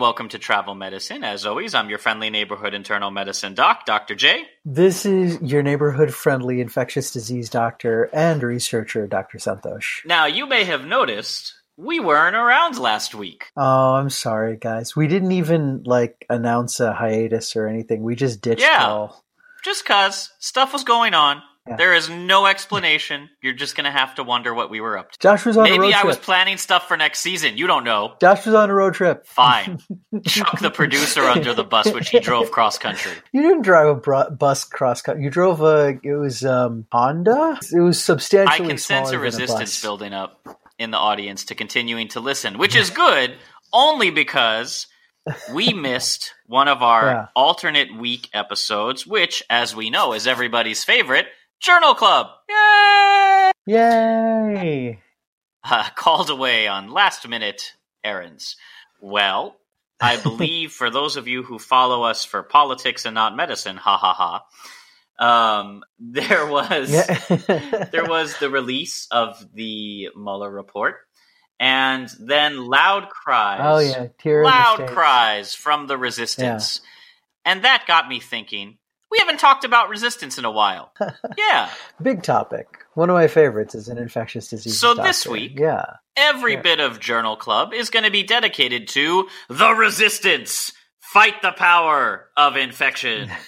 And welcome to Travel Medicine. As always, I'm your friendly neighborhood internal medicine doc, Dr. J. This is your neighborhood friendly infectious disease doctor and researcher, Dr. Santosh. Now, you may have noticed we weren't around last week. Oh, I'm sorry, guys. We didn't even like announce a hiatus or anything. We just ditched Yeah. all. Just cause stuff was going on. Yeah. There is no explanation. You're just gonna have to wonder what we were up to. Josh was on a road Maybe I was planning stuff for next season. You don't know. Josh was on a road trip. Fine. Chuck the producer under the bus, which he drove cross country. You didn't drive a br- bus cross country. You drove a. It was um Honda. It was substantially. I can sense a resistance bus. building up in the audience to continuing to listen, which is good only because we missed one of our Yeah. alternate week episodes, which, as we know, is everybody's favorite Journal Club. Yay! Yay! uh, called away on last minute errands. Well, I believe for those of you who follow us for politics and not medicine, ha ha ha. Um, there was Yeah. there was the release of the Mueller report, and then loud cries. Oh yeah, loud cries from the resistance, and that got me thinking. We haven't talked about resistance in a while. yeah, Big topic. One of my favorites is an infectious disease. So this week- yeah. Every Yeah. bit of Journal Club is going to be dedicated to the resistance. Fight the power of infection.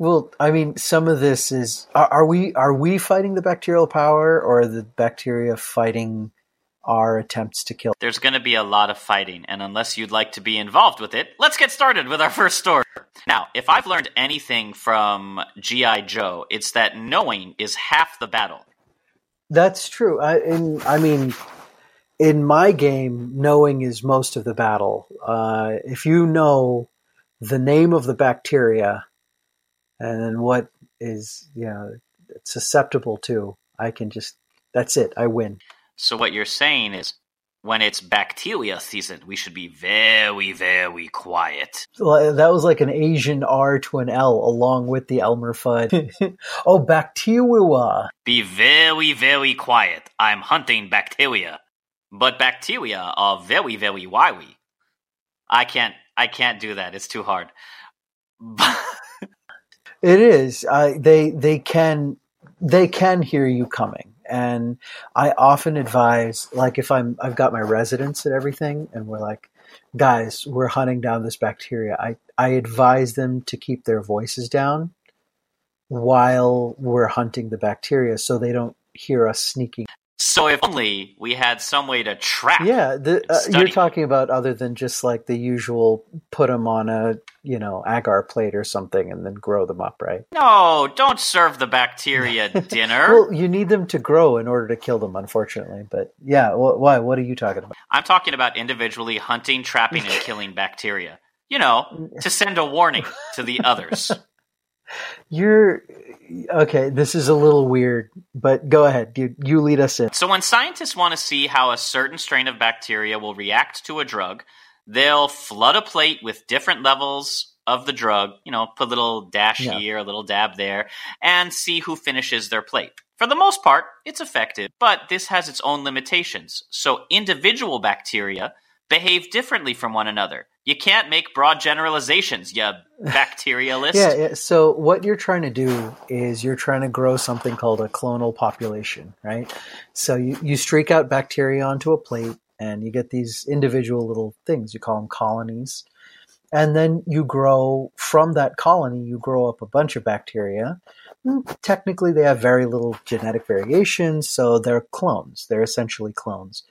Well, I mean, some of this is are, are we are we fighting the bacterial power or are the bacteria fighting our attempts to kill? There's going to be a lot of fighting, and unless you'd like to be involved with it, let's get started with our first story. Now, if I've learned anything from G.I. Joe, it's that knowing is half the battle. That's true. I in I mean, in my game, knowing is most of the battle. Uh, if you know the name of the bacteria and what is you know susceptible to, I can just that's it. I win. So, what you're saying is when it's bacteria season, we should be very, very quiet. That was like an Asian R to an L along with the Elmer Fudd. oh, bacteria. Be very, very quiet. I'm hunting bacteria. But bacteria are very, very wiry. I can't I can't do that. It's too hard. It is. Uh, they they can they can hear you coming, and I often advise, like if I'm I've got my residents and everything, and we're like, guys, we're hunting down this bacteria. I I advise them to keep their voices down while we're hunting the bacteria, so they don't hear us sneaking. So if only we had some way to track. Yeah, the, uh, you're talking about other than just like the usual put them on a you know agar plate or something and then grow them up, right? No, don't serve the bacteria dinner. Well, you need them to grow in order to kill them, unfortunately. But yeah, wh- why? What are you talking about? I'm talking about individually hunting, trapping, and killing bacteria. You know, to send a warning to the others. You're okay. This is a little weird, but go ahead. You you lead us in. So when scientists want to see how a certain strain of bacteria will react to a drug, they'll flood a plate with different levels of the drug, you know, put a little dash Yeah. here, a little dab there, and see who finishes their plate. For the most part, it's effective, but this has its own limitations. So individual bacteria behave differently from one another. You can't make broad generalizations, you bacterialist. Yeah, yeah. So what you're trying to do is you're trying to grow something called a clonal population, right? So you, you streak out bacteria onto a plate and you get these individual little things. You call them colonies. And then you grow from that colony, you grow up a bunch of bacteria. Mm, Technically, they have very little genetic variation, so they're clones. They're essentially clones.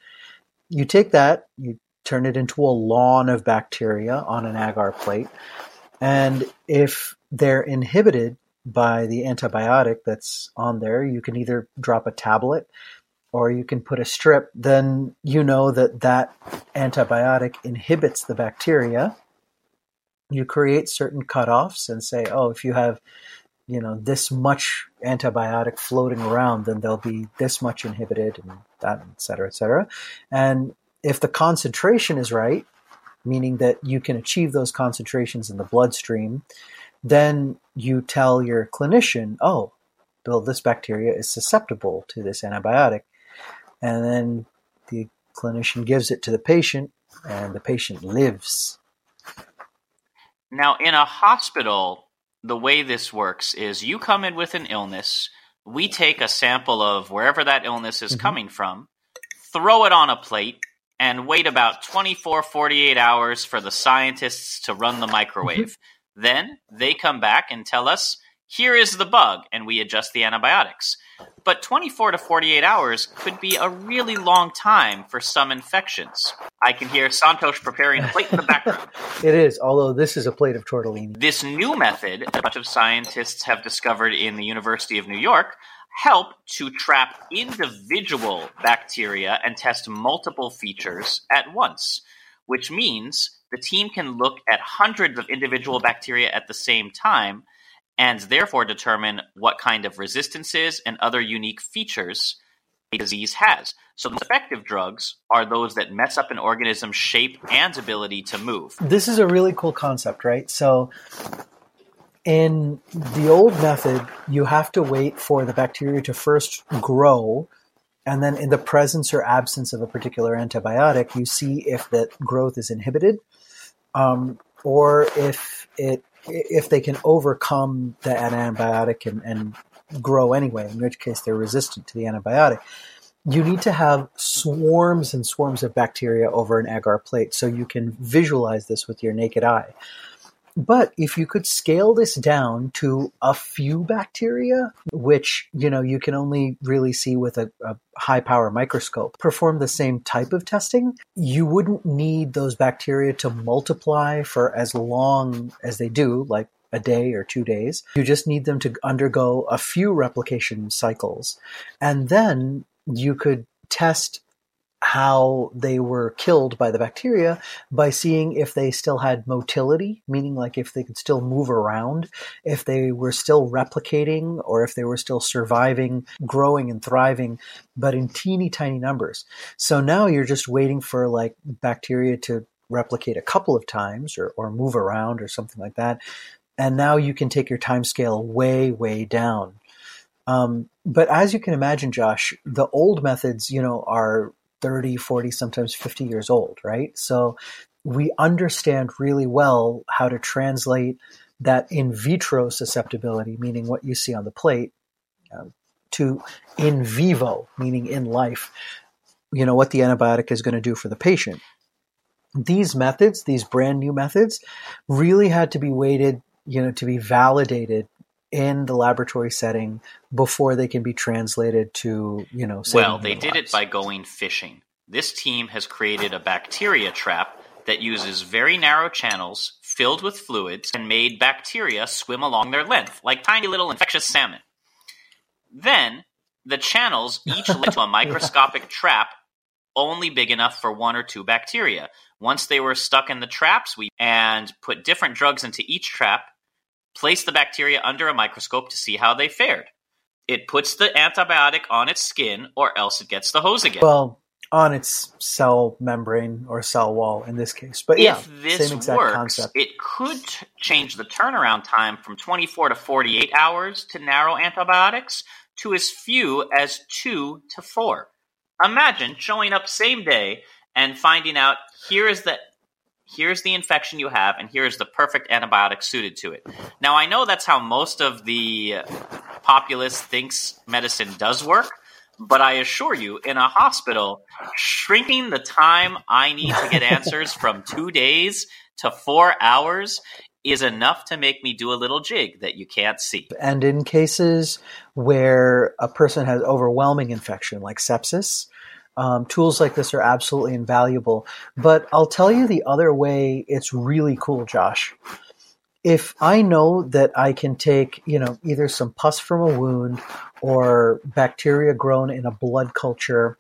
You take that, you turn it into a lawn of bacteria on an agar plate, and if they're inhibited by the antibiotic that's on there, you can either drop a tablet or you can put a strip. Then you know that that antibiotic inhibits the bacteria. You create certain cutoffs and say, oh, if you have you know this much antibiotic floating around, then there'll be this much inhibited, and that, et cetera, et cetera. And if the concentration is right, meaning that you can achieve those concentrations in the bloodstream, then you tell your clinician, oh, Bill, this bacteria is susceptible to this antibiotic. And then the clinician gives it to the patient, and the patient lives. Now, in a hospital, the way this works is you come in with an illness, we take a sample of wherever that illness is mm-hmm. coming from, throw it on a plate, and wait about 24, 48 hours for the scientists to run the microwave. Then they come back and tell us, here is the bug, and we adjust the antibiotics. But 24 to 48 hours could be a really long time for some infections. I can hear Santosh preparing a plate in the background. It is, although this is a plate of tortellini. This new method that a bunch of scientists have discovered in the University of New York help to trap individual bacteria and test multiple features at once, which means the team can look at hundreds of individual bacteria at the same time and therefore determine what kind of resistances and other unique features a disease has. So the most effective drugs are those that mess up an organism's shape and ability to move. This is a really cool concept, right? So, in the old method, you have to wait for the bacteria to first grow, and then in the presence or absence of a particular antibiotic, you see if that growth is inhibited, um, or if it if they can overcome the antibiotic and, and grow anyway, in which case they're resistant to the antibiotic. You need to have swarms and swarms of bacteria over an agar plate so you can visualize this with your naked eye. But if you could scale this down to a few bacteria, which you know you can only really see with a, a high power microscope, perform the same type of testing, you wouldn't need those bacteria to multiply for as long as they do, like a day or two days. You just need them to undergo a few replication cycles. And then you could test how they were killed by the bacteria by seeing if they still had motility, meaning like if they could still move around, if they were still replicating, or if they were still surviving, growing, and thriving, but in teeny tiny numbers. So now you're just waiting for like bacteria to replicate a couple of times or, or move around or something like that. And now you can take your time scale way, way down. Um, but as you can imagine, Josh, the old methods, you know, are 30, 40, sometimes 50 years old, right? So we understand really well how to translate that in vitro susceptibility, meaning what you see on the plate, um, to in vivo, meaning in life, you know, what the antibiotic is going to do for the patient. These methods, these brand new methods, really had to be weighted, you know, to be validated in the laboratory setting before they can be translated to, you know, well, they did lives. it by going fishing. This team has created a bacteria trap that uses very narrow channels filled with fluids and made bacteria swim along their length, like tiny little infectious salmon. Then the channels each led to a microscopic yeah. trap only big enough for one or two bacteria. Once they were stuck in the traps, we and put different drugs into each trap, placed the bacteria under a microscope to see how they fared. It puts the antibiotic on its skin, or else it gets the hose again. Well, on its cell membrane or cell wall in this case. But yeah, if this works, concept. it could change the turnaround time from 24 to 48 hours to narrow antibiotics to as few as two to four. Imagine showing up same day and finding out here is the here's the infection you have and here's the perfect antibiotic suited to it. Now I know that's how most of the populace thinks medicine does work, but I assure you in a hospital shrinking the time I need to get answers from 2 days to 4 hours is enough to make me do a little jig that you can't see. And in cases where a person has overwhelming infection, like sepsis, um, tools like this are absolutely invaluable. But I'll tell you the other way it's really cool, Josh. If I know that I can take, you know, either some pus from a wound or bacteria grown in a blood culture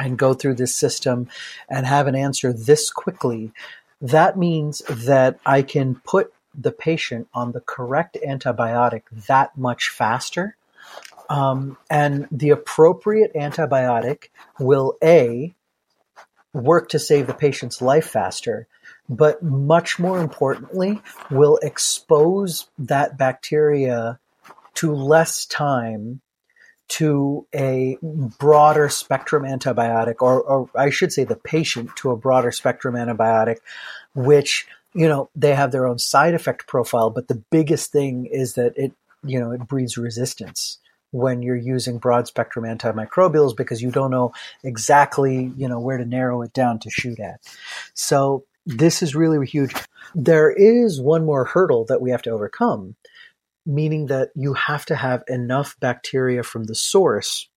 and go through this system and have an answer this quickly, that means that I can put the patient on the correct antibiotic that much faster. Um, and the appropriate antibiotic will A, work to save the patient's life faster, but much more importantly, will expose that bacteria to less time to a broader spectrum antibiotic, or, or I should say the patient to a broader spectrum antibiotic, which, you know, they have their own side effect profile, but the biggest thing is that it, you know, it breeds resistance when you're using broad spectrum antimicrobials because you don't know exactly, you know, where to narrow it down to shoot at. So this is really huge. There is one more hurdle that we have to overcome, meaning that you have to have enough bacteria from the source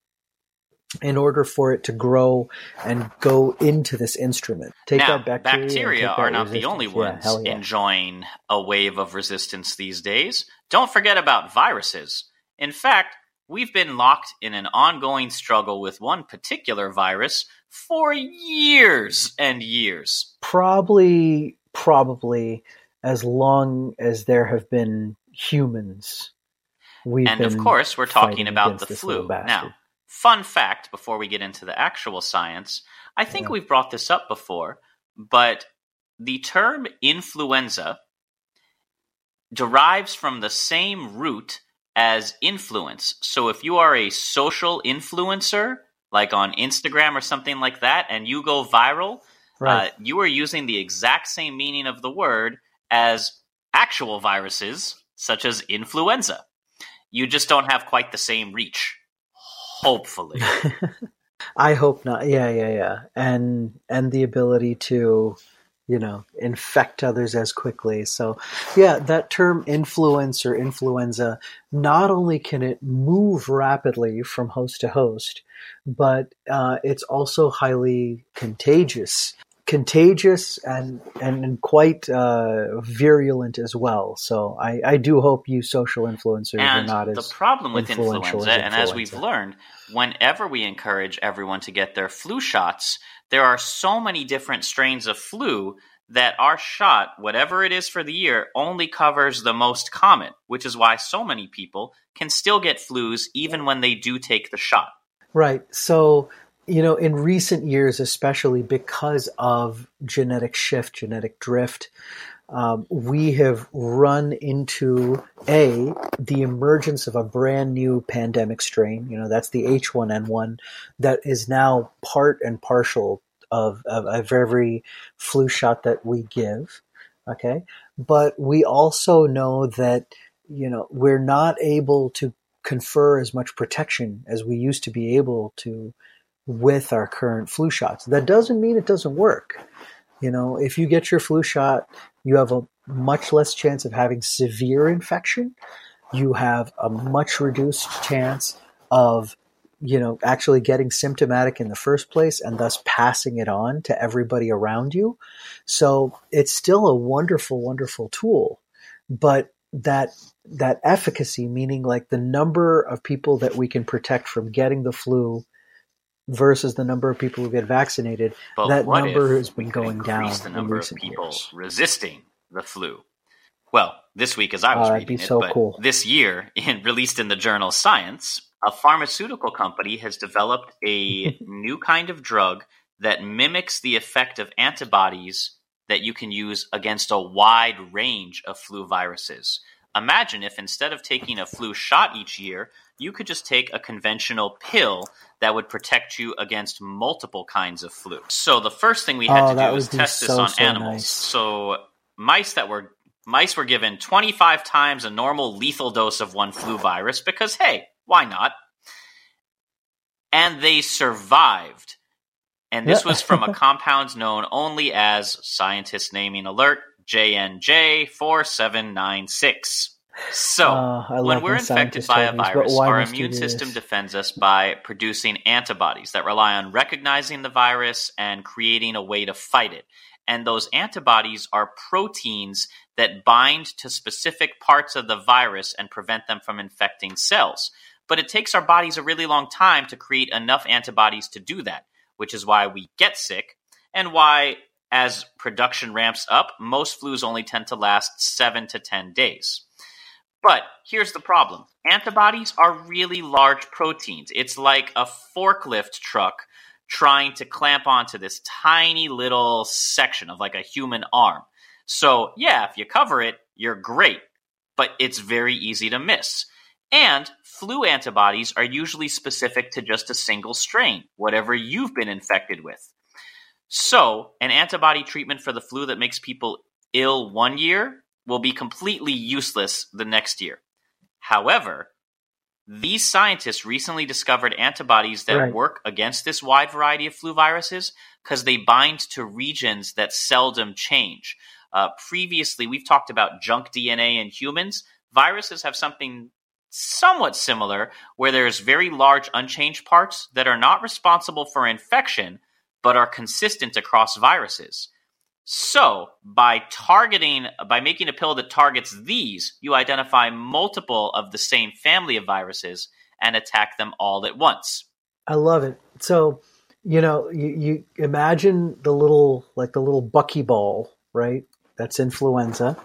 in order for it to grow and go into this instrument. Take now, that bacteria. Bacteria are not resistance. the only ones yeah, yeah. enjoying a wave of resistance these days. Don't forget about viruses. In fact, we've been locked in an ongoing struggle with one particular virus for years and years. Probably, probably as long as there have been humans. We've and of course, we're talking about the flu. Now, fun fact before we get into the actual science I think yeah. we've brought this up before, but the term influenza derives from the same root as influence. So if you are a social influencer, like on Instagram or something like that, and you go viral, right. uh, you are using the exact same meaning of the word as actual viruses such as influenza. You just don't have quite the same reach. Hopefully. I hope not. Yeah, yeah, yeah. And and the ability to, you know, infect others as quickly. So, yeah, that term influence or influenza, not only can it move rapidly from host to host, but uh, it's also highly contagious contagious and and quite uh, virulent as well. So I, I do hope you social influencers and are not as the problem with influenza, as and as we've learned, whenever we encourage everyone to get their flu shots, there are so many different strains of flu that our shot, whatever it is for the year, only covers the most common, which is why so many people can still get flus even when they do take the shot. Right. So you know, in recent years, especially because of genetic shift, genetic drift, um, we have run into a the emergence of a brand new pandemic strain. You know, that's the H1N1 that is now part and partial of, of, of every flu shot that we give. Okay, but we also know that you know we're not able to confer as much protection as we used to be able to with our current flu shots. That doesn't mean it doesn't work. You know, if you get your flu shot, you have a much less chance of having severe infection. you have a much reduced chance of you know actually getting symptomatic in the first place and thus passing it on to everybody around you so it's still a wonderful wonderful tool but that that efficacy meaning like the number of people that we can protect from getting the flu versus the number of people who get vaccinated But that number has been going down the in number of people years. resisting the flu. Well, this week as I was ah, that'd reading be it, but cool. this year, in, released in the journal Science, a pharmaceutical company has developed a new kind of drug that mimics the effect of antibodies that you can use against a wide range of flu viruses. Imagine if instead of taking a flu shot each year, you could just take a conventional pill that would protect you against multiple kinds of flu. So the first thing we had Oh, to do was test this so, on so animals. nice. So mice that were mice were given 25 times a normal lethal dose of one flu virus because hey, why not? And they survived. And this was from a compound known only as scientist naming alert JNJ4796. So, Oh, I when we're infected by a tell me, but virus, our immune system defends us by producing antibodies that rely on recognizing the virus and creating a way to fight it. And those antibodies are proteins that bind to specific parts of the virus and prevent them from infecting cells. But it takes our bodies a really long time to create enough antibodies to do that, which is why we get sick and why, as production ramps up, most flus only tend to last seven to 10 days. But here's the problem antibodies are really large proteins. It's like a forklift truck trying to clamp onto this tiny little section of like a human arm. So, yeah, if you cover it, you're great, but it's very easy to miss. And flu antibodies are usually specific to just a single strain, whatever you've been infected with. So, an antibody treatment for the flu that makes people ill one year will be completely useless the next year. However, these scientists recently discovered antibodies that Right. work against this wide variety of flu viruses because they bind to regions that seldom change. Uh, previously, we've talked about junk DNA in humans. Viruses have something somewhat similar where there's very large unchanged parts that are not responsible for infection but are consistent across viruses. So, by targeting, by making a pill that targets these, you identify multiple of the same family of viruses and attack them all at once. I love it. So, you know, you, you imagine the little, like the little buckyball, right? That's influenza,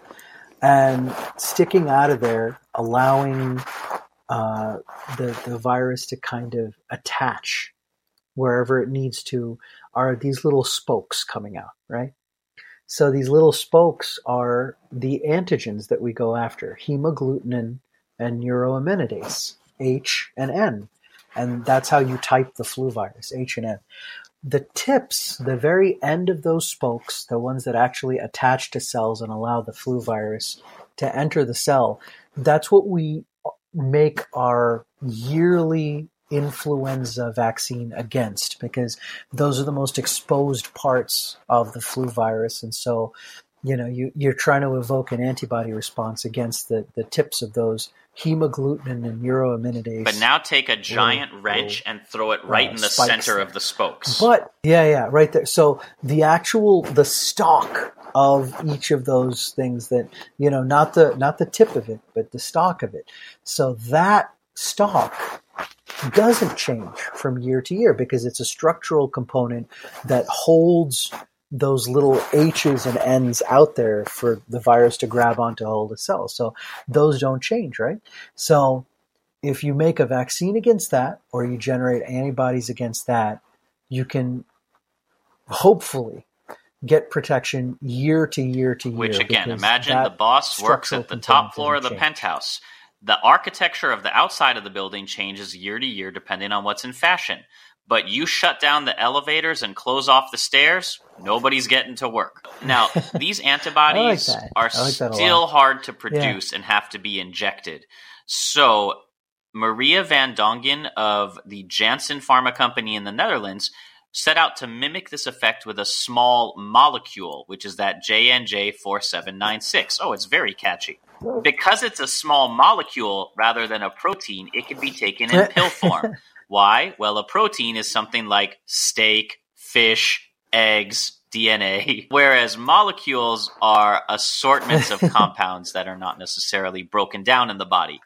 and sticking out of there, allowing uh, the the virus to kind of attach wherever it needs to, are these little spokes coming out, right? So these little spokes are the antigens that we go after: hemagglutinin and neuraminidase, H and N and that's how you type the flu virus H and N. The tips, the very end of those spokes, the ones that actually attach to cells and allow the flu virus to enter the cell, that's what we make our yearly influenza vaccine against because those are the most exposed parts of the flu virus and so you know you, you're trying to evoke an antibody response against the, the tips of those hemagglutinin and neuraminidase But now take a giant little, wrench and throw it right uh, in the center there. of the spokes. But yeah, yeah, right there. So the actual the stalk of each of those things that you know, not the not the tip of it, but the stalk of it. So that stalk doesn't change from year to year because it's a structural component that holds those little H's and N's out there for the virus to grab onto hold a cell. So those don't change, right? So if you make a vaccine against that or you generate antibodies against that, you can hopefully get protection year to year to year. Which again, imagine the boss works at the top floor of the change. penthouse. The architecture of the outside of the building changes year to year depending on what's in fashion. But you shut down the elevators and close off the stairs, nobody's getting to work. Now, these antibodies that. are like still hard to produce and have to be injected. So, Maria van Dongen of the Janssen Pharma Company in the Netherlands set out to mimic this effect with a small molecule, which is that JNJ4796. Oh, it's very catchy. Because it's a small molecule rather than a protein, it can be taken in pill form. Why? Well, a protein is something like steak, fish, eggs, DNA, whereas molecules are assortments of compounds that are not necessarily broken down in the body,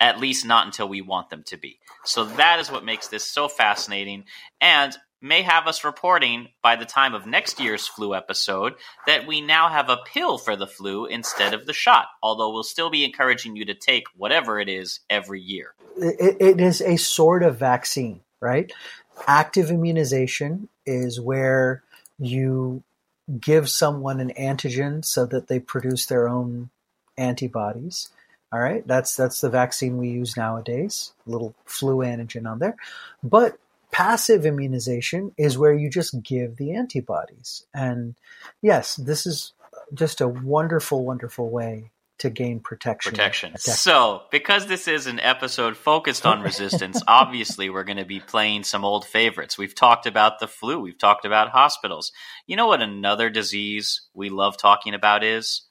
at least not until we want them to be. So that is what makes this so fascinating and may have us reporting by the time of next year's flu episode that we now have a pill for the flu instead of the shot, although we'll still be encouraging you to take whatever it is every year. it, it is a sort of vaccine, right? Active immunization is where you give someone an antigen so that they produce their own antibodies. All right, that's that's the vaccine we use nowadays. Little flu antigen on there, but passive immunization is where you just give the antibodies. And yes, this is just a wonderful, wonderful way to gain protection. Protection. So, because this is an episode focused on resistance, obviously we're going to be playing some old favorites. We've talked about the flu, we've talked about hospitals. You know what another disease we love talking about is?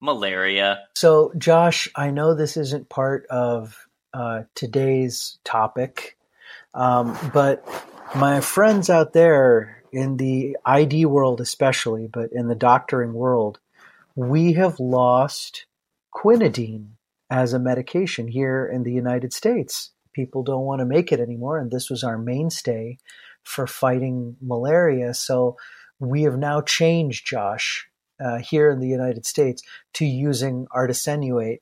Malaria. So, Josh, I know this isn't part of uh, today's topic, um, but my friends out there in the ID world, especially, but in the doctoring world, we have lost quinidine as a medication here in the United States. People don't want to make it anymore, and this was our mainstay for fighting malaria. So we have now changed, Josh, uh, here in the United States to using artesunate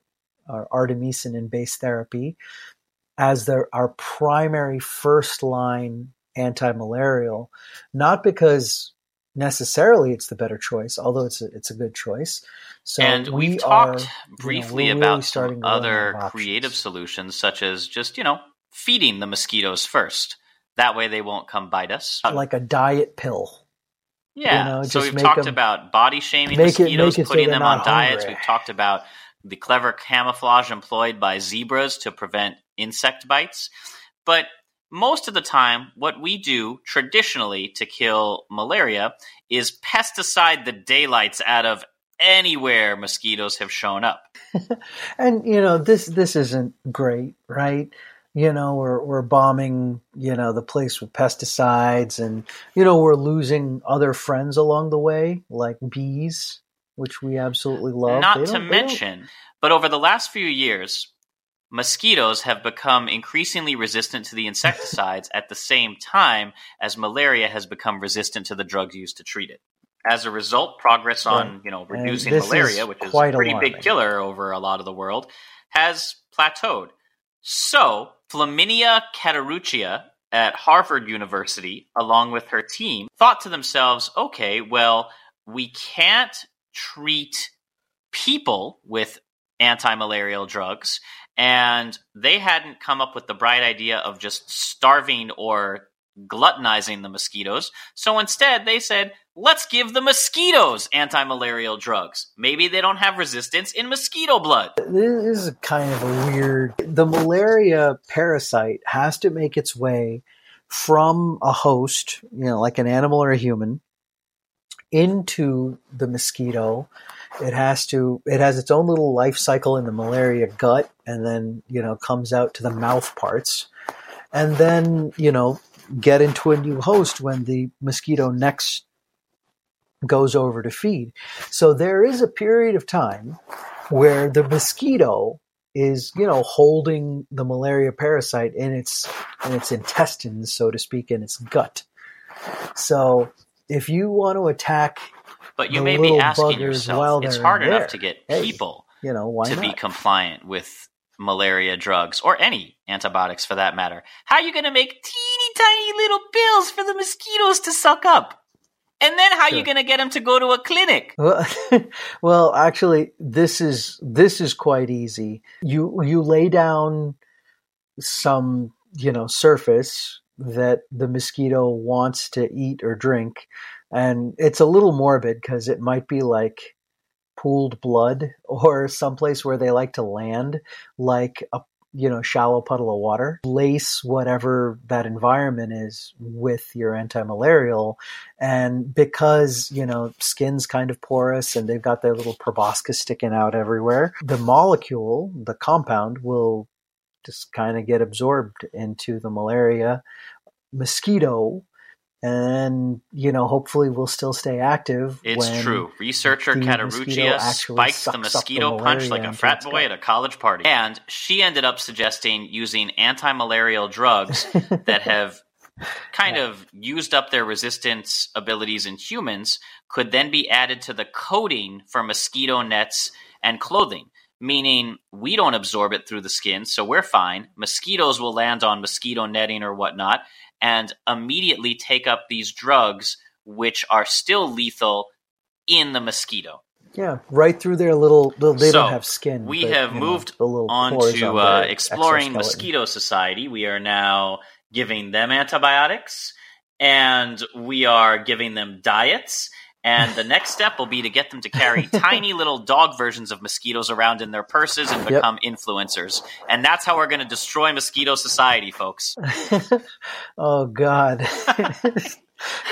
or artemisinin based therapy as their, our primary first line anti-malarial, not because necessarily it's the better choice, although it's a, it's a good choice. So and we we've talked are, briefly you know, really about starting some to run out other creative solutions, such as just, you know, feeding the mosquitoes first. That way they won't come bite us. like a diet pill. Yeah. You know, so we've talked talked 'em- about body shaming mosquitoes, it putting they're them on not diets. We've talked about the clever camouflage employed by zebras to prevent insect bites. But most of the time, what we do traditionally to kill malaria is pesticide the daylights out of anywhere mosquitoes have shown up. And you know this this isn't great, right? You know we're we're bombing you know the place with pesticides, and you know we're losing other friends along the way, like bees, which we absolutely love. Not to don't- they don't- mention, but over the last few years, mosquitoes have become increasingly resistant to the insecticides at the same time as malaria has become resistant to the drugs used to treat it. As a result, progress on Right. you know reducing malaria, is which is quite a pretty alarming. big killer over a lot of the world, has plateaued. So, Flaminia Catteruccia at Harvard University, along with her team, thought to themselves, okay, well, we can't treat people with anti-malarial drugs and they hadn't come up with the bright idea of just starving or gluttonizing the mosquitoes so instead they said let's give the mosquitoes anti-malarial drugs maybe they don't have resistance in mosquito blood This is kind of a weird. The malaria parasite has to make its way from a host, you know, like an animal or a human, into the mosquito. It has to. It has its own little life cycle in the malaria gut, and then you know comes out to the mouth parts, and then you know get into a new host when the mosquito next goes over to feed. So there is a period of time where the mosquito is, you know, holding the malaria parasite in its in its intestines, so to speak, in its gut. So if you want to attack, but you may be asking yourself it's hard there. enough to get Hey, people you know, why to not? be compliant with malaria drugs or any antibiotics for that matter. How are you going to make teeny tiny little pills for the mosquitoes to suck up? And then how are you going to get them to go to a clinic? Well, well, actually, this is this is quite easy. You you lay down some you know surface that the mosquito wants to eat or drink, and it's a little morbid because it might be like pooled blood or someplace where they like to land, like a you know, shallow puddle of water, lace whatever that environment is with your anti-malarial. And because, you know, skin's kind of porous and they've got their little proboscis sticking out everywhere, the molecule, the compound will just kind of get absorbed into the malaria mosquito and you know hopefully we'll still stay active it's true researcher Catteruccia spiked the mosquito the punch like a frat boy at a college party and she ended up suggesting using anti-malarial drugs that have kind yeah. of used up their resistance abilities in humans could then be added to the coating for mosquito nets and clothing meaning we don't absorb it through the skin, so we're fine. Mosquitoes will land on mosquito netting or whatnot and immediately take up these drugs, which are still lethal in the mosquito. Yeah, right through their little. little they so don't have skin. We but, have moved know, on to uh, exploring Mosquito Society. We are now giving them antibiotics, and we are giving them diets and the next step will be to get them to carry tiny little dog versions of mosquitoes around in their purses and become yep. influencers. And that's how we're going to destroy mosquito society, folks. oh God.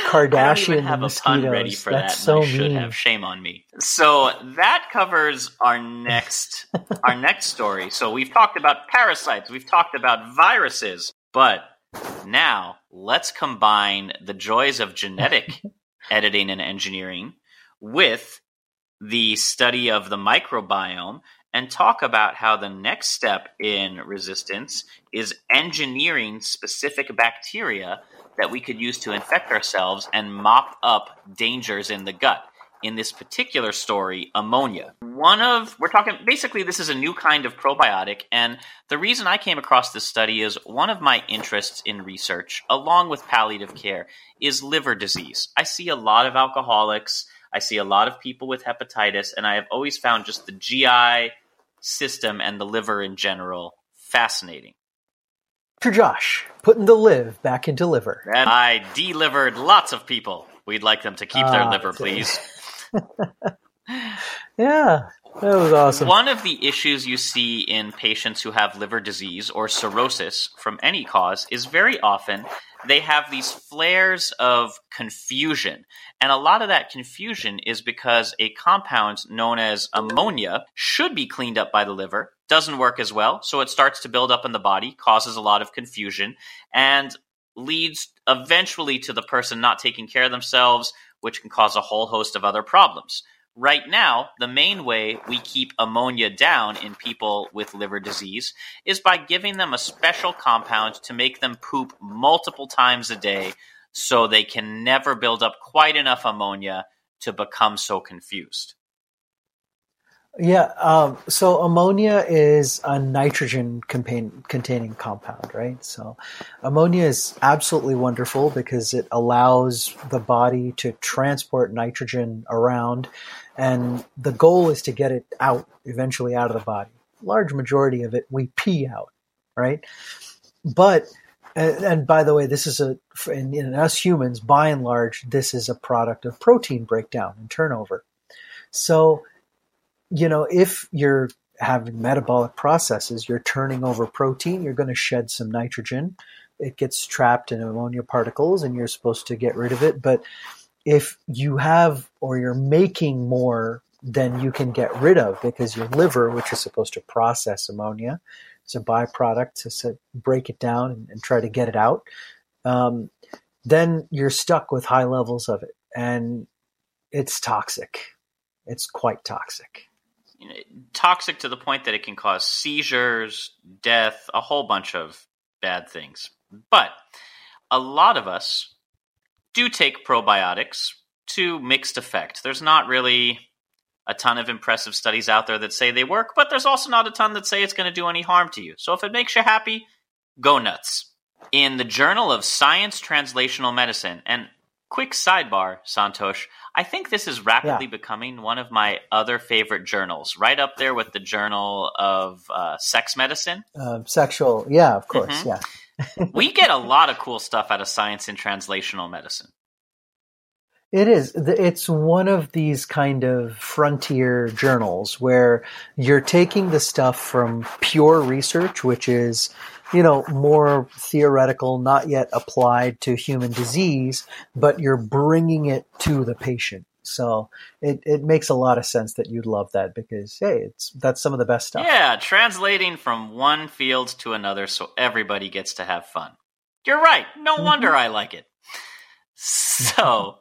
Kardashian have mosquitoes. a pun ready for that's that. So I should mean. have. Shame on me. So that covers our next our next story. So we've talked about parasites, we've talked about viruses, but now let's combine the joys of genetic editing and engineering with the study of the microbiome and talk about how the next step in resistance is engineering specific bacteria that we could use to infect ourselves and mop up dangers in the gut in this particular story, ammonia. One of, we're talking, basically, this is a new kind of probiotic. And the reason I came across this study is one of my interests in research, along with palliative care, is liver disease. I see a lot of alcoholics, I see a lot of people with hepatitis, and I have always found just the GI system and the liver in general fascinating. For Josh, putting the live back into liver. And I delivered lots of people. We'd like them to keep their uh, liver, please. yeah, that was awesome. One of the issues you see in patients who have liver disease or cirrhosis from any cause is very often they have these flares of confusion. And a lot of that confusion is because a compound known as ammonia should be cleaned up by the liver, doesn't work as well, so it starts to build up in the body, causes a lot of confusion, and leads eventually to the person not taking care of themselves which can cause a whole host of other problems. Right now, the main way we keep ammonia down in people with liver disease is by giving them a special compound to make them poop multiple times a day so they can never build up quite enough ammonia to become so confused. Yeah, um, so ammonia is a nitrogen contain, containing compound, right? So ammonia is absolutely wonderful because it allows the body to transport nitrogen around, and the goal is to get it out eventually out of the body. Large majority of it we pee out, right? But and, and by the way, this is a in, in us humans, by and large, this is a product of protein breakdown and turnover. So you know, if you're having metabolic processes, you're turning over protein, you're going to shed some nitrogen. It gets trapped in ammonia particles and you're supposed to get rid of it. But if you have or you're making more than you can get rid of because your liver, which is supposed to process ammonia, is a byproduct to break it down and, and try to get it out, um, then you're stuck with high levels of it. And it's toxic. It's quite toxic you know, toxic to the point that it can cause seizures, death, a whole bunch of bad things. But a lot of us do take probiotics to mixed effect. There's not really a ton of impressive studies out there that say they work, but there's also not a ton that say it's going to do any harm to you. So if it makes you happy, go nuts. In the Journal of Science Translational Medicine, and quick sidebar, Santosh, I think this is rapidly yeah. becoming one of my other favorite journals, right up there with the Journal of uh, Sex Medicine. Uh, sexual, yeah, of course, mm-hmm. yeah. we get a lot of cool stuff out of science and translational medicine. It is. It's one of these kind of frontier journals where you're taking the stuff from pure research, which is, you know, more theoretical, not yet applied to human disease, but you're bringing it to the patient. So it, it makes a lot of sense that you'd love that because hey, it's that's some of the best stuff. Yeah, translating from one field to another so everybody gets to have fun. You're right. No mm-hmm. wonder I like it. So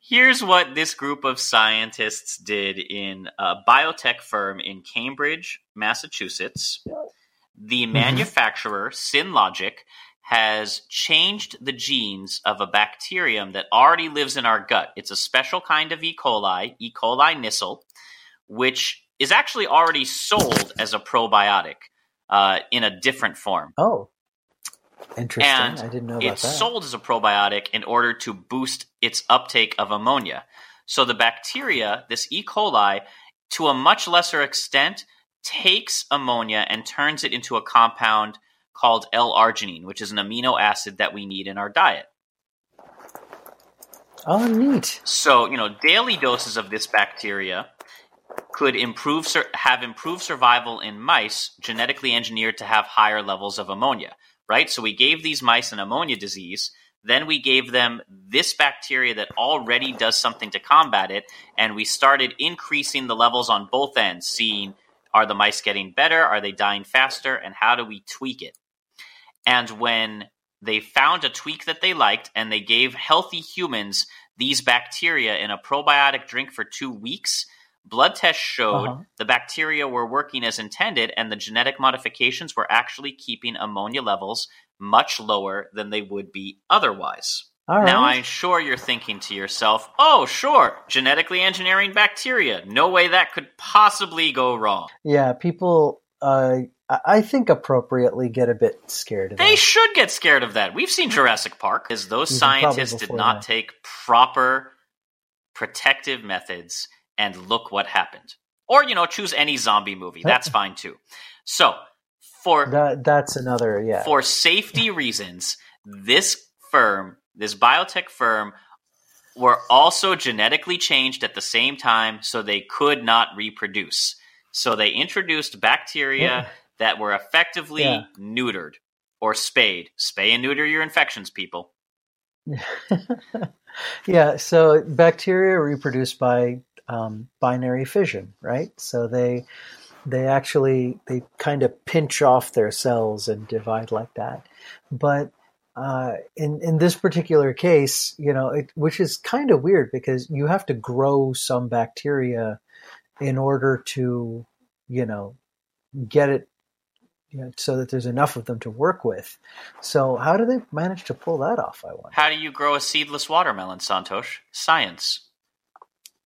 Here's what this group of scientists did in a biotech firm in Cambridge, Massachusetts. The mm-hmm. manufacturer, Synlogic, has changed the genes of a bacterium that already lives in our gut. It's a special kind of E. coli, E. coli nissl, which is actually already sold as a probiotic uh, in a different form. Oh. Interesting. And I didn't know about it's that. It's sold as a probiotic in order to boost its uptake of ammonia. So the bacteria, this E. coli, to a much lesser extent, takes ammonia and turns it into a compound called L-arginine, which is an amino acid that we need in our diet. Oh, neat. So, you know, daily doses of this bacteria could improve have improved survival in mice genetically engineered to have higher levels of ammonia right? So we gave these mice an ammonia disease. Then we gave them this bacteria that already does something to combat it. And we started increasing the levels on both ends, seeing are the mice getting better? Are they dying faster? And how do we tweak it? And when they found a tweak that they liked and they gave healthy humans these bacteria in a probiotic drink for two weeks, Blood tests showed uh-huh. the bacteria were working as intended, and the genetic modifications were actually keeping ammonia levels much lower than they would be otherwise. Now, I'm sure you're thinking to yourself, oh, sure, genetically engineering bacteria. No way that could possibly go wrong. Yeah, people, uh, I think appropriately get a bit scared of they that. They should get scared of that. We've seen Jurassic Park, because those Even scientists did not that. take proper protective methods and look what happened. Or, you know, choose any zombie movie. That's fine too. So, for that, that's another, yeah. For safety reasons, this firm, this biotech firm, were also genetically changed at the same time so they could not reproduce. So they introduced bacteria yeah. that were effectively yeah. neutered or spayed. Spay and neuter your infections, people. yeah, so bacteria reproduce by um, binary fission, right? So they they actually they kind of pinch off their cells and divide like that. But uh, in in this particular case, you know, it, which is kind of weird because you have to grow some bacteria in order to, you know, get it you know, so that there's enough of them to work with. So how do they manage to pull that off? I wonder. How do you grow a seedless watermelon, Santosh? Science.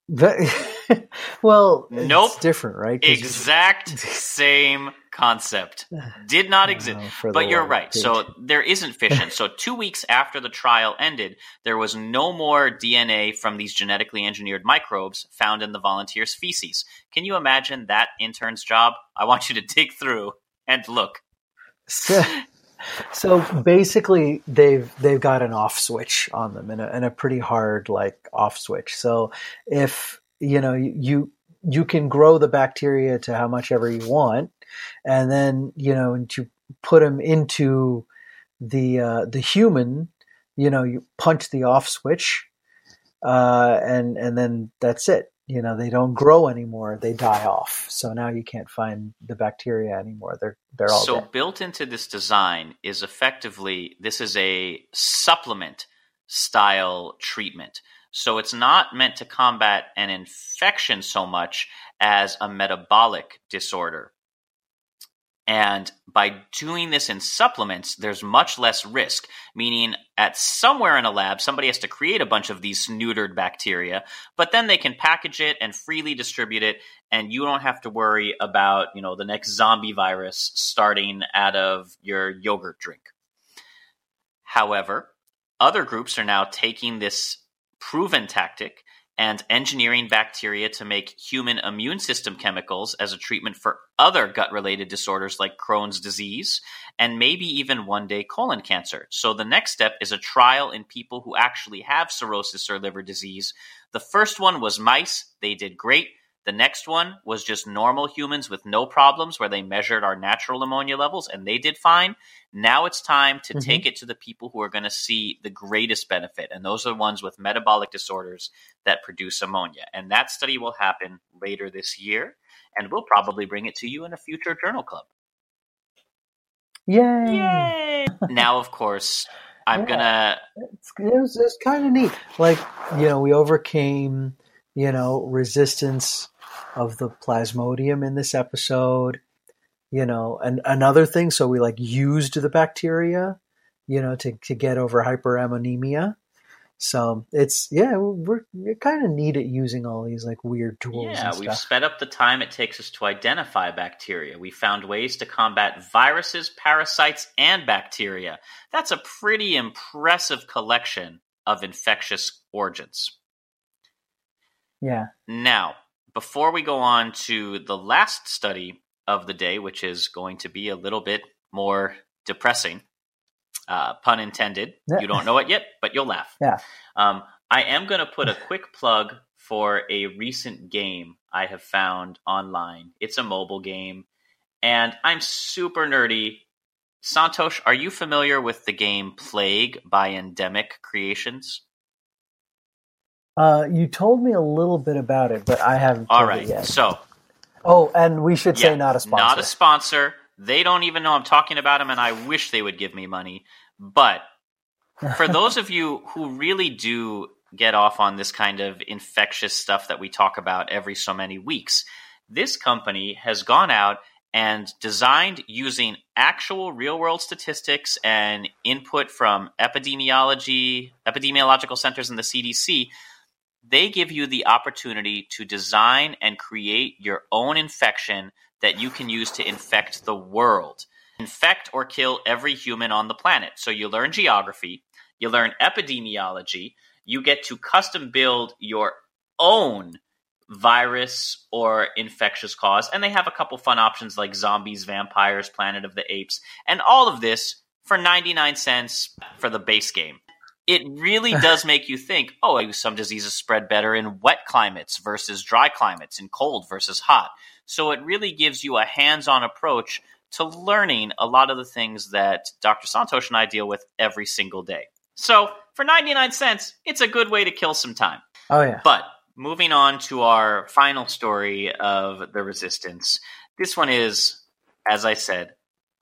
well, nope. it's different, right? Exact same concept. Did not exist. but you're right. Page. So there isn't fission. so two weeks after the trial ended, there was no more DNA from these genetically engineered microbes found in the volunteers' feces. Can you imagine that intern's job? I want you to dig through and look. So basically, they've they've got an off switch on them, and a, and a pretty hard like off switch. So if you know you you can grow the bacteria to how much ever you want, and then you know and to put them into the uh, the human, you know, you punch the off switch, uh, and and then that's it. You know they don't grow anymore. They die off. So now you can't find the bacteria anymore. They're they're all so dead. built into this design is effectively this is a supplement style treatment. So it's not meant to combat an infection so much as a metabolic disorder and by doing this in supplements, there's much less risk, meaning at somewhere in a lab, somebody has to create a bunch of these neutered bacteria, but then they can package it and freely distribute it. And you don't have to worry about, you know, the next zombie virus starting out of your yogurt drink. However, other groups are now taking this proven tactic and engineering bacteria to make human immune system chemicals as a treatment for other gut related disorders like Crohn's disease and maybe even one day colon cancer. So the next step is a trial in people who actually have cirrhosis or liver disease. The first one was mice, they did great. The next one was just normal humans with no problems, where they measured our natural ammonia levels and they did fine. Now it's time to mm-hmm. take it to the people who are going to see the greatest benefit. And those are the ones with metabolic disorders that produce ammonia. And that study will happen later this year. And we'll probably bring it to you in a future journal club. Yay! Yay! now, of course, I'm yeah. gonna. It's, it was, it's kind of neat. Like you know, we overcame you know resistance of the plasmodium in this episode you know and another thing so we like used the bacteria you know to, to get over hyperammonemia. So it's yeah we're, we're kind of neat at using all these like weird tools yeah we've sped up the time it takes us to identify bacteria. We found ways to combat viruses parasites and bacteria. That's a pretty impressive collection of infectious origins. Yeah. Now before we go on to the last study of the day, which is going to be a little bit more depressing, uh, pun intended. Yeah. You don't know it yet, but you'll laugh. Yeah. Um, I am going to put a quick plug for a recent game I have found online. It's a mobile game, and I'm super nerdy. Santosh, are you familiar with the game Plague by Endemic Creations? Uh, you told me a little bit about it, but I haven't. All right. Yet. So. Oh, and we should yeah, say not a sponsor. Not a sponsor. They don't even know I'm talking about them, and I wish they would give me money. But for those of you who really do get off on this kind of infectious stuff that we talk about every so many weeks, this company has gone out and designed using actual real world statistics and input from epidemiology, epidemiological centers in the CDC they give you the opportunity to design and create your own infection that you can use to infect the world. Infect or kill every human on the planet. So you learn geography, you learn epidemiology, you get to custom build your own virus or infectious cause. And they have a couple fun options like zombies, vampires, Planet of the Apes, and all of this for 99 cents for the base game it really does make you think oh some diseases spread better in wet climates versus dry climates in cold versus hot. So it really gives you a hands-on approach to learning a lot of the things that dr santosh and i deal with every single day. So for 99 cents it's a good way to kill some time. Oh yeah. But moving on to our final story of the resistance this one is as i said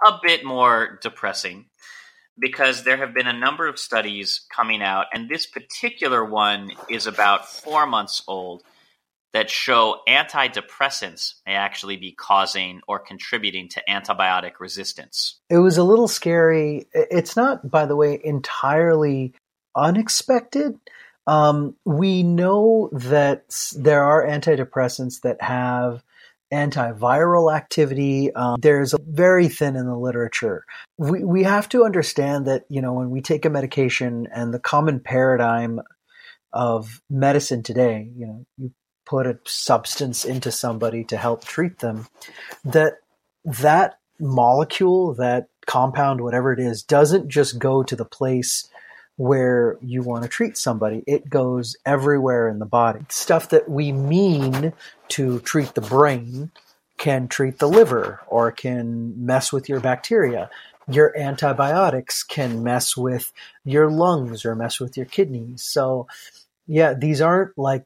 a bit more depressing because there have been a number of studies coming out, and this particular one is about four months old that show antidepressants may actually be causing or contributing to antibiotic resistance. It was a little scary. It's not, by the way, entirely unexpected. Um, we know that there are antidepressants that have antiviral activity. Um, there's very thin in the literature. We, we have to understand that, you know, when we take a medication and the common paradigm of medicine today, you know, you put a substance into somebody to help treat them, that that molecule, that compound, whatever it is, doesn't just go to the place where you want to treat somebody. It goes everywhere in the body. Stuff that we mean to treat the brain can treat the liver or can mess with your bacteria. Your antibiotics can mess with your lungs or mess with your kidneys. So, yeah, these aren't like,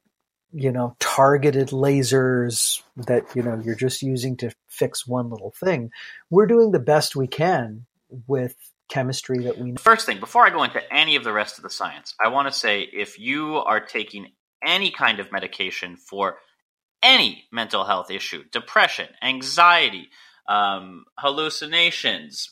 you know, targeted lasers that, you know, you're just using to fix one little thing. We're doing the best we can with chemistry that we know. First thing, before I go into any of the rest of the science, I want to say if you are taking any kind of medication for any mental health issue, depression, anxiety, um, hallucinations,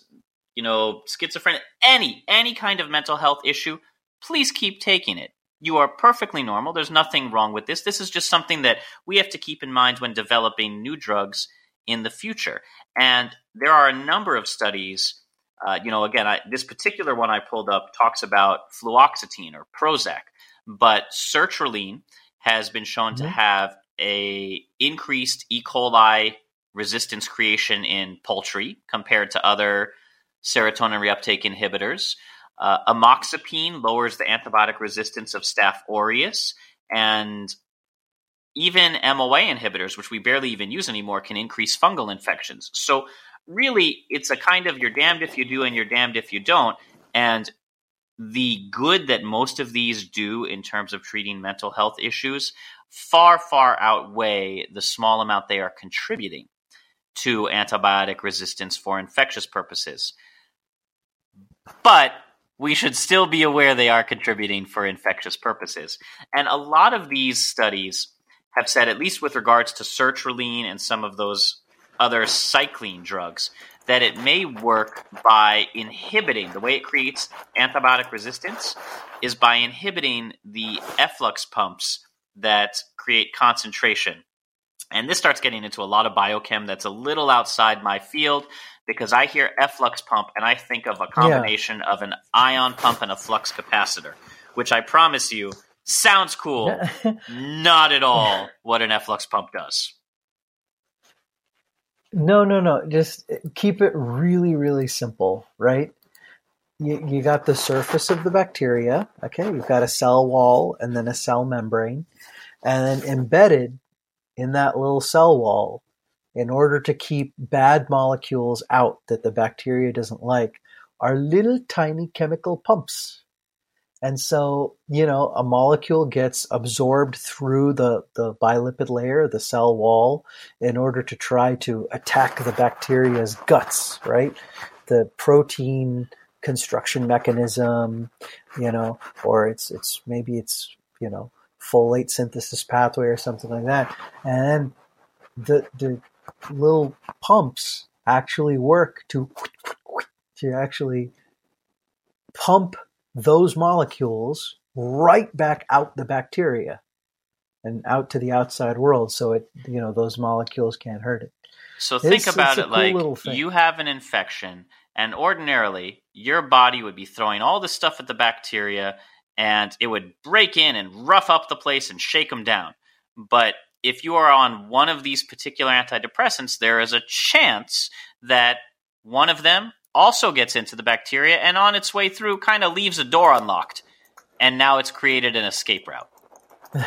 you know, schizophrenia, any any kind of mental health issue, please keep taking it. You are perfectly normal. There's nothing wrong with this. This is just something that we have to keep in mind when developing new drugs in the future. And there are a number of studies uh, you know, again, I, this particular one I pulled up talks about fluoxetine or Prozac, but sertraline has been shown mm-hmm. to have a increased E. coli resistance creation in poultry compared to other serotonin reuptake inhibitors. Uh, amoxapine lowers the antibiotic resistance of Staph aureus, and even MOA inhibitors, which we barely even use anymore, can increase fungal infections. So, really, it's a kind of you're damned if you do and you're damned if you don't. And the good that most of these do in terms of treating mental health issues far, far outweigh the small amount they are contributing to antibiotic resistance for infectious purposes. But we should still be aware they are contributing for infectious purposes. And a lot of these studies have said, at least with regards to sertraline and some of those other cycling drugs, that it may work by inhibiting the way it creates antibiotic resistance is by inhibiting the efflux pumps that create concentration. And this starts getting into a lot of biochem that's a little outside my field because I hear efflux pump and I think of a combination yeah. of an ion pump and a flux capacitor, which I promise you sounds cool. Not at all what an efflux pump does. No, no, no. Just eh, keep it really, really simple, right? You, you got the surface of the bacteria. Okay, you've got a cell wall and then a cell membrane. And then embedded in that little cell wall in order to keep bad molecules out that the bacteria doesn't like are little tiny chemical pumps. And so, you know, a molecule gets absorbed through the, the bilipid layer, the cell wall, in order to try to attack the bacteria's guts, right? The protein construction mechanism, you know, or it's it's maybe it's, you know, folate synthesis pathway or something like that. And the the little pumps actually work to to actually pump those molecules right back out the bacteria and out to the outside world so it you know those molecules can't hurt it. So think it's, about it's it cool like you have an infection and ordinarily your body would be throwing all the stuff at the bacteria and it would break in and rough up the place and shake them down. But if you are on one of these particular antidepressants, there is a chance that one of them also gets into the bacteria and on its way through kind of leaves a door unlocked. And now it's created an escape route.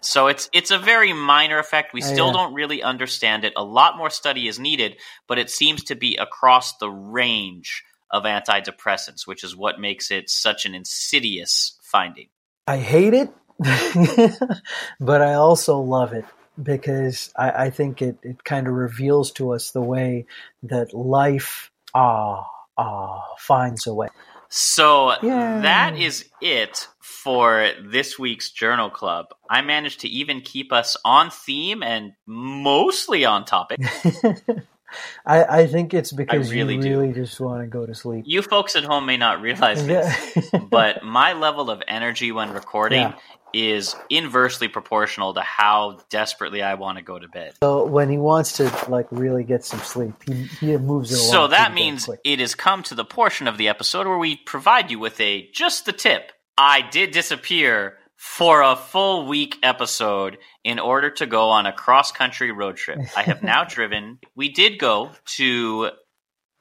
so it's it's a very minor effect. We oh, still yeah. don't really understand it. A lot more study is needed, but it seems to be across the range of antidepressants, which is what makes it such an insidious finding. I hate it but I also love it because I, I think it, it kind of reveals to us the way that life ah ah finds a way. So Yay. that is it for this week's Journal Club. I managed to even keep us on theme and mostly on topic. I, I think it's because really you really do. just want to go to sleep. You folks at home may not realize this, but my level of energy when recording yeah. Is inversely proportional to how desperately I want to go to bed. So when he wants to like really get some sleep, he, he moves it along. So that means it has come to the portion of the episode where we provide you with a just the tip. I did disappear for a full week episode in order to go on a cross country road trip. I have now driven. We did go to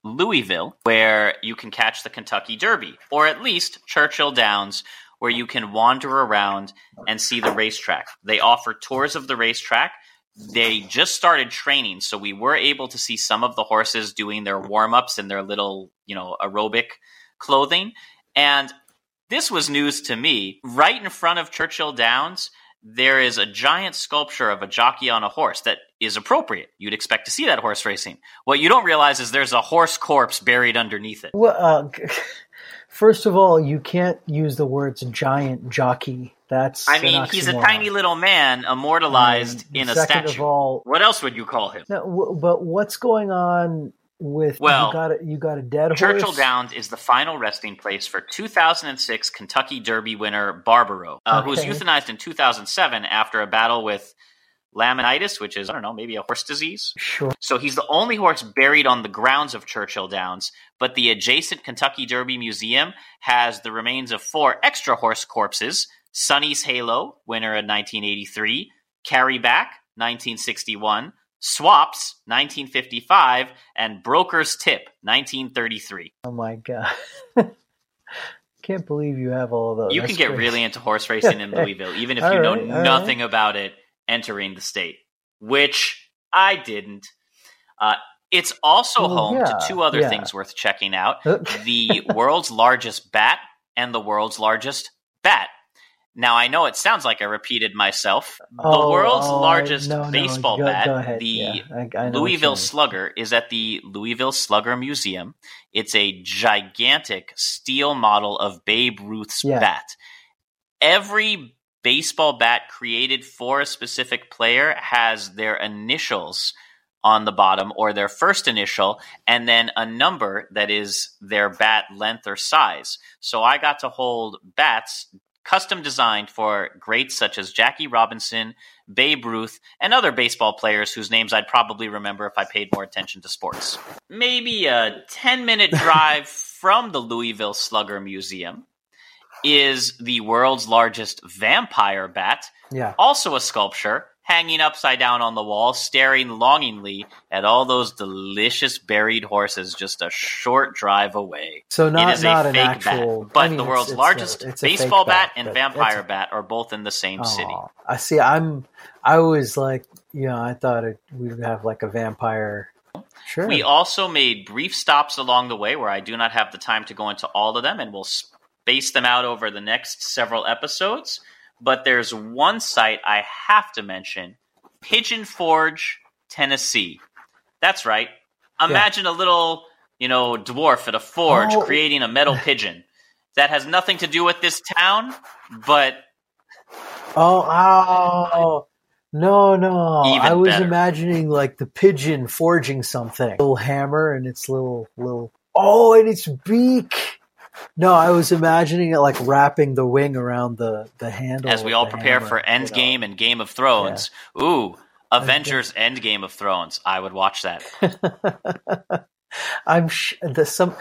Louisville, where you can catch the Kentucky Derby, or at least Churchill Downs, where you can wander around and see the racetrack. They offer tours of the racetrack. They just started training, so we were able to see some of the horses doing their warm ups in their little, you know, aerobic clothing. And this was news to me. Right in front of Churchill Downs, there is a giant sculpture of a jockey on a horse that is appropriate. You'd expect to see that horse racing. What you don't realize is there's a horse corpse buried underneath it. Well, uh, first of all, you can't use the words giant jockey. That's I mean, he's a tiny little man immortalized in a statue. Of all, what else would you call him? w- but what's going on with well, you got a, you got a dead Churchill horse? Downs is the final resting place for 2006 Kentucky Derby winner Barbaro, uh, okay. who was euthanized in 2007 after a battle with laminitis, which is I don't know, maybe a horse disease. Sure. So he's the only horse buried on the grounds of Churchill Downs, but the adjacent Kentucky Derby Museum has the remains of four extra horse corpses Sonny's Halo, winner in 1983, Carry Back, 1961, Swaps, 1955, and Broker's Tip, 1933. Oh my god. Can't believe you have all those. You That's can get crazy. really into horse racing in Louisville, even if you know right, all nothing about it entering the state, which I didn't. Uh, it's also Well, home yeah, to two other yeah. things worth checking out Uh, the world's largest bat and the world's largest bat. Now, I know it sounds like I repeated myself. The Oh, world's oh, largest no, no, baseball go- bat, go the Yeah, I- I know what you Louisville. Slugger, is at the Louisville Slugger Museum. It's a gigantic steel model of Babe Ruth's bat. Every baseball bat created for a specific player has their initials on the bottom or their first initial and then a number that is their bat length or size. So I got to hold bats custom designed for greats such as Jackie Robinson, Babe Ruth, and other baseball players whose names I'd probably remember if I paid more attention to sports. Maybe a 10 minute drive from the Louisville Slugger Museum is the world's largest vampire bat, Yeah. also a sculpture hanging upside down on the wall, staring longingly at all those delicious buried horses just a short drive away. So not it is not a an fake actual. bat, but I mean, the world's it's a- largest it's a baseball bat, and vampire it's- bat are both in the same city. Oh, I see. I'm. I was like, you know, I thought it, we would have like a vampire. Sure. We also made brief stops along the way where I do not have the time to go into all of them, and we'll space them out over the next several episodes. But there's one site I have to mention Pigeon Forge, Tennessee. That's right. Imagine a little, you know, dwarf at a forge Oh. creating a metal pigeon. That has nothing to do with this town, but Oh, oh, no, no. Even I was better. imagining like the pigeon forging something. Little hammer and its little, little, oh, and its beak. No, I was imagining it like wrapping the wing around the, the handle. as we all prepare hammer, for you know. Endgame and Game of Thrones, ooh, Avengers End Game of Thrones. I would watch that. I'm sh- the some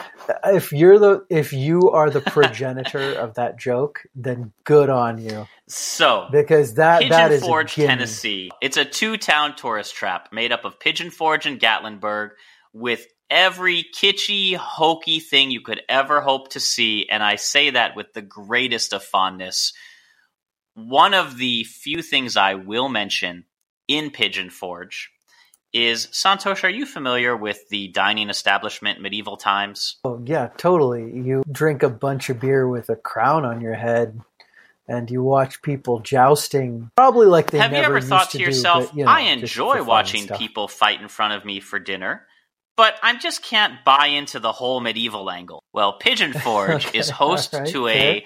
if you're the if you are the progenitor of that joke, then good on you So, because that Pigeon that is Forge. Tennessee. It's a two-town tourist trap made up of Pigeon Forge and Gatlinburg, with every kitschy, hokey thing you could ever hope to see, and I say that with the greatest of fondness. One of the few things I will mention in Pigeon Forge is Santosh. Are you familiar with the dining establishment medieval times? Oh, yeah, totally. You drink a bunch of beer with a crown on your head, and you watch people jousting, probably like they Have you ever thought to to do, yourself, but, you know, I enjoy watching stuff. people fight in front of me for dinner, but I just can't buy into the whole medieval angle? Well, Pigeon Forge Okay, is host right, to a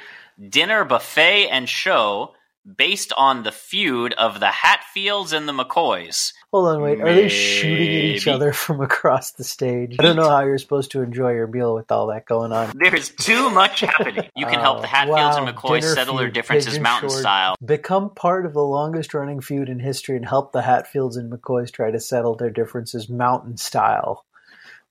dinner buffet and show based on the feud of the Hatfields and the McCoys. Hold on, wait. Are they shooting at each other from across the stage? I don't know how you're supposed to enjoy your meal with all that going on. There is too much happening. You can help Oh, the Hatfields and McCoys settle their differences mountain Forge. style. Become part of the longest running feud in history and help the Hatfields and McCoys try to settle their differences mountain style.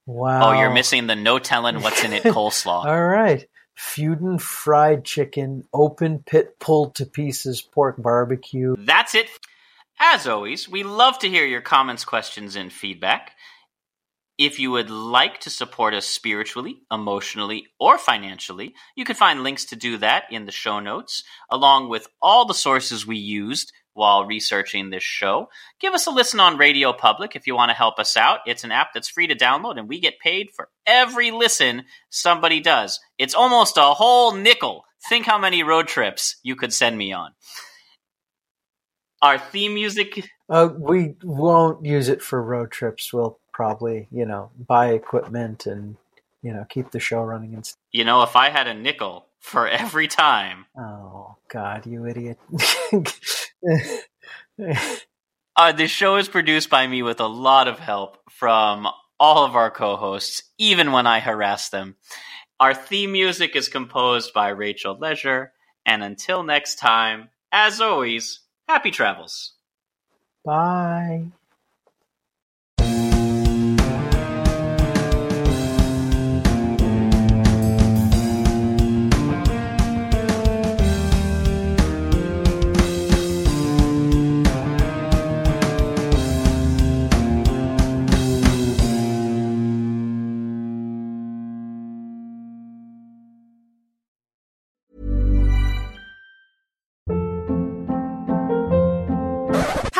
Wow. Oh, you're missing the no telling what's in it coleslaw. All right. Feudin' fried chicken, open pit pulled to pieces pork barbecue. That's it. As always, we love to hear your comments, questions, and feedback. If you would like to support us spiritually, emotionally, or financially, you can find links to do that in the show notes, along with all the sources we used while researching this show. Give us a listen on Radio Public if you want to help us out. It's an app that's free to download, and we get paid for every listen somebody does. It's almost a whole nickel. Think how many road trips you could send me on. Our theme music Uh, we won't use it for road trips. We'll probably, you know, buy equipment and, you know, keep the show running and. You know, if I had a nickel for every time, Oh, God, you idiot. uh, this show is produced by me with a lot of help from all of our co hosts, even when I harass them. Our theme music is composed by Rachel Leisure, and until next time, as always, happy travels. Bye.